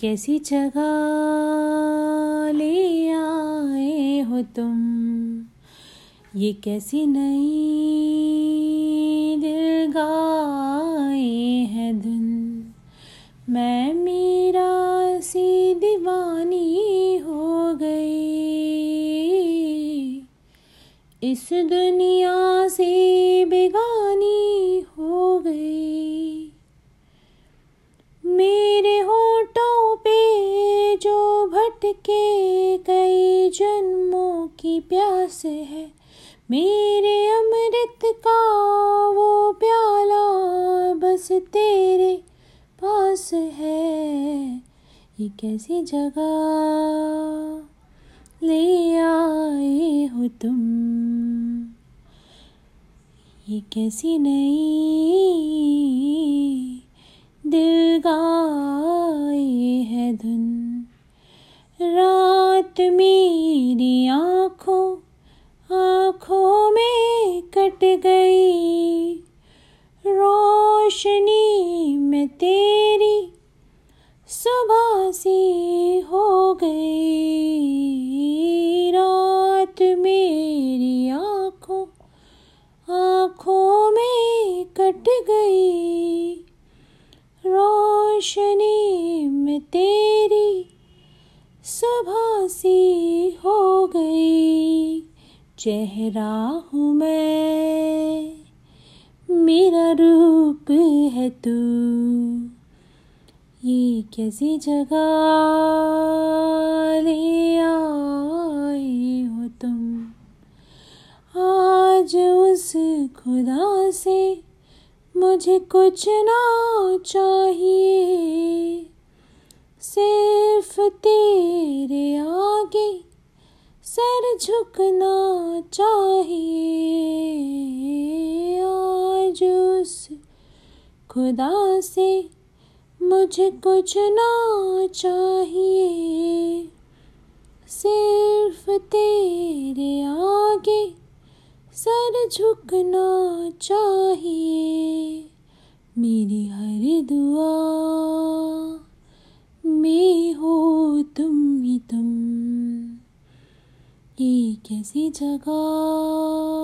कैसी जगह ले आए हो तुम? ये कैसी नई दिल गाए है धुन मैं मेरा सी दीवानी हो गई। इस दुनिया से बेगानी भटके कई जन्मों की प्यास है। मेरे अमृत का वो प्याला बस तेरे पास है। ये कैसी जगह ले आए हो तुम? ये कैसी नई दिल गाए है धुन? रात मेरी आँखों आँखों में कट गई। रोशनी में तेरी सुबह सी हो गई। रात मेरी आँखों आँखों में कट गई। रोशनी में तेरी सुबह सी हो गई। चेहरा हूँ मैं। मेरा रूप है तू। ये कैसी जगह ले आए हो तुम? आज उस खुदा से मुझे कुछ ना चाहिए सिर्फ़ तेरे आगे सर झुकना चाहिए। आज उस खुदा से मुझे कुछ ना चाहिए। सिर्फ़ तेरे आगे सर झुकना चाहिए। मेरी हर दुआ ये कैसी जगह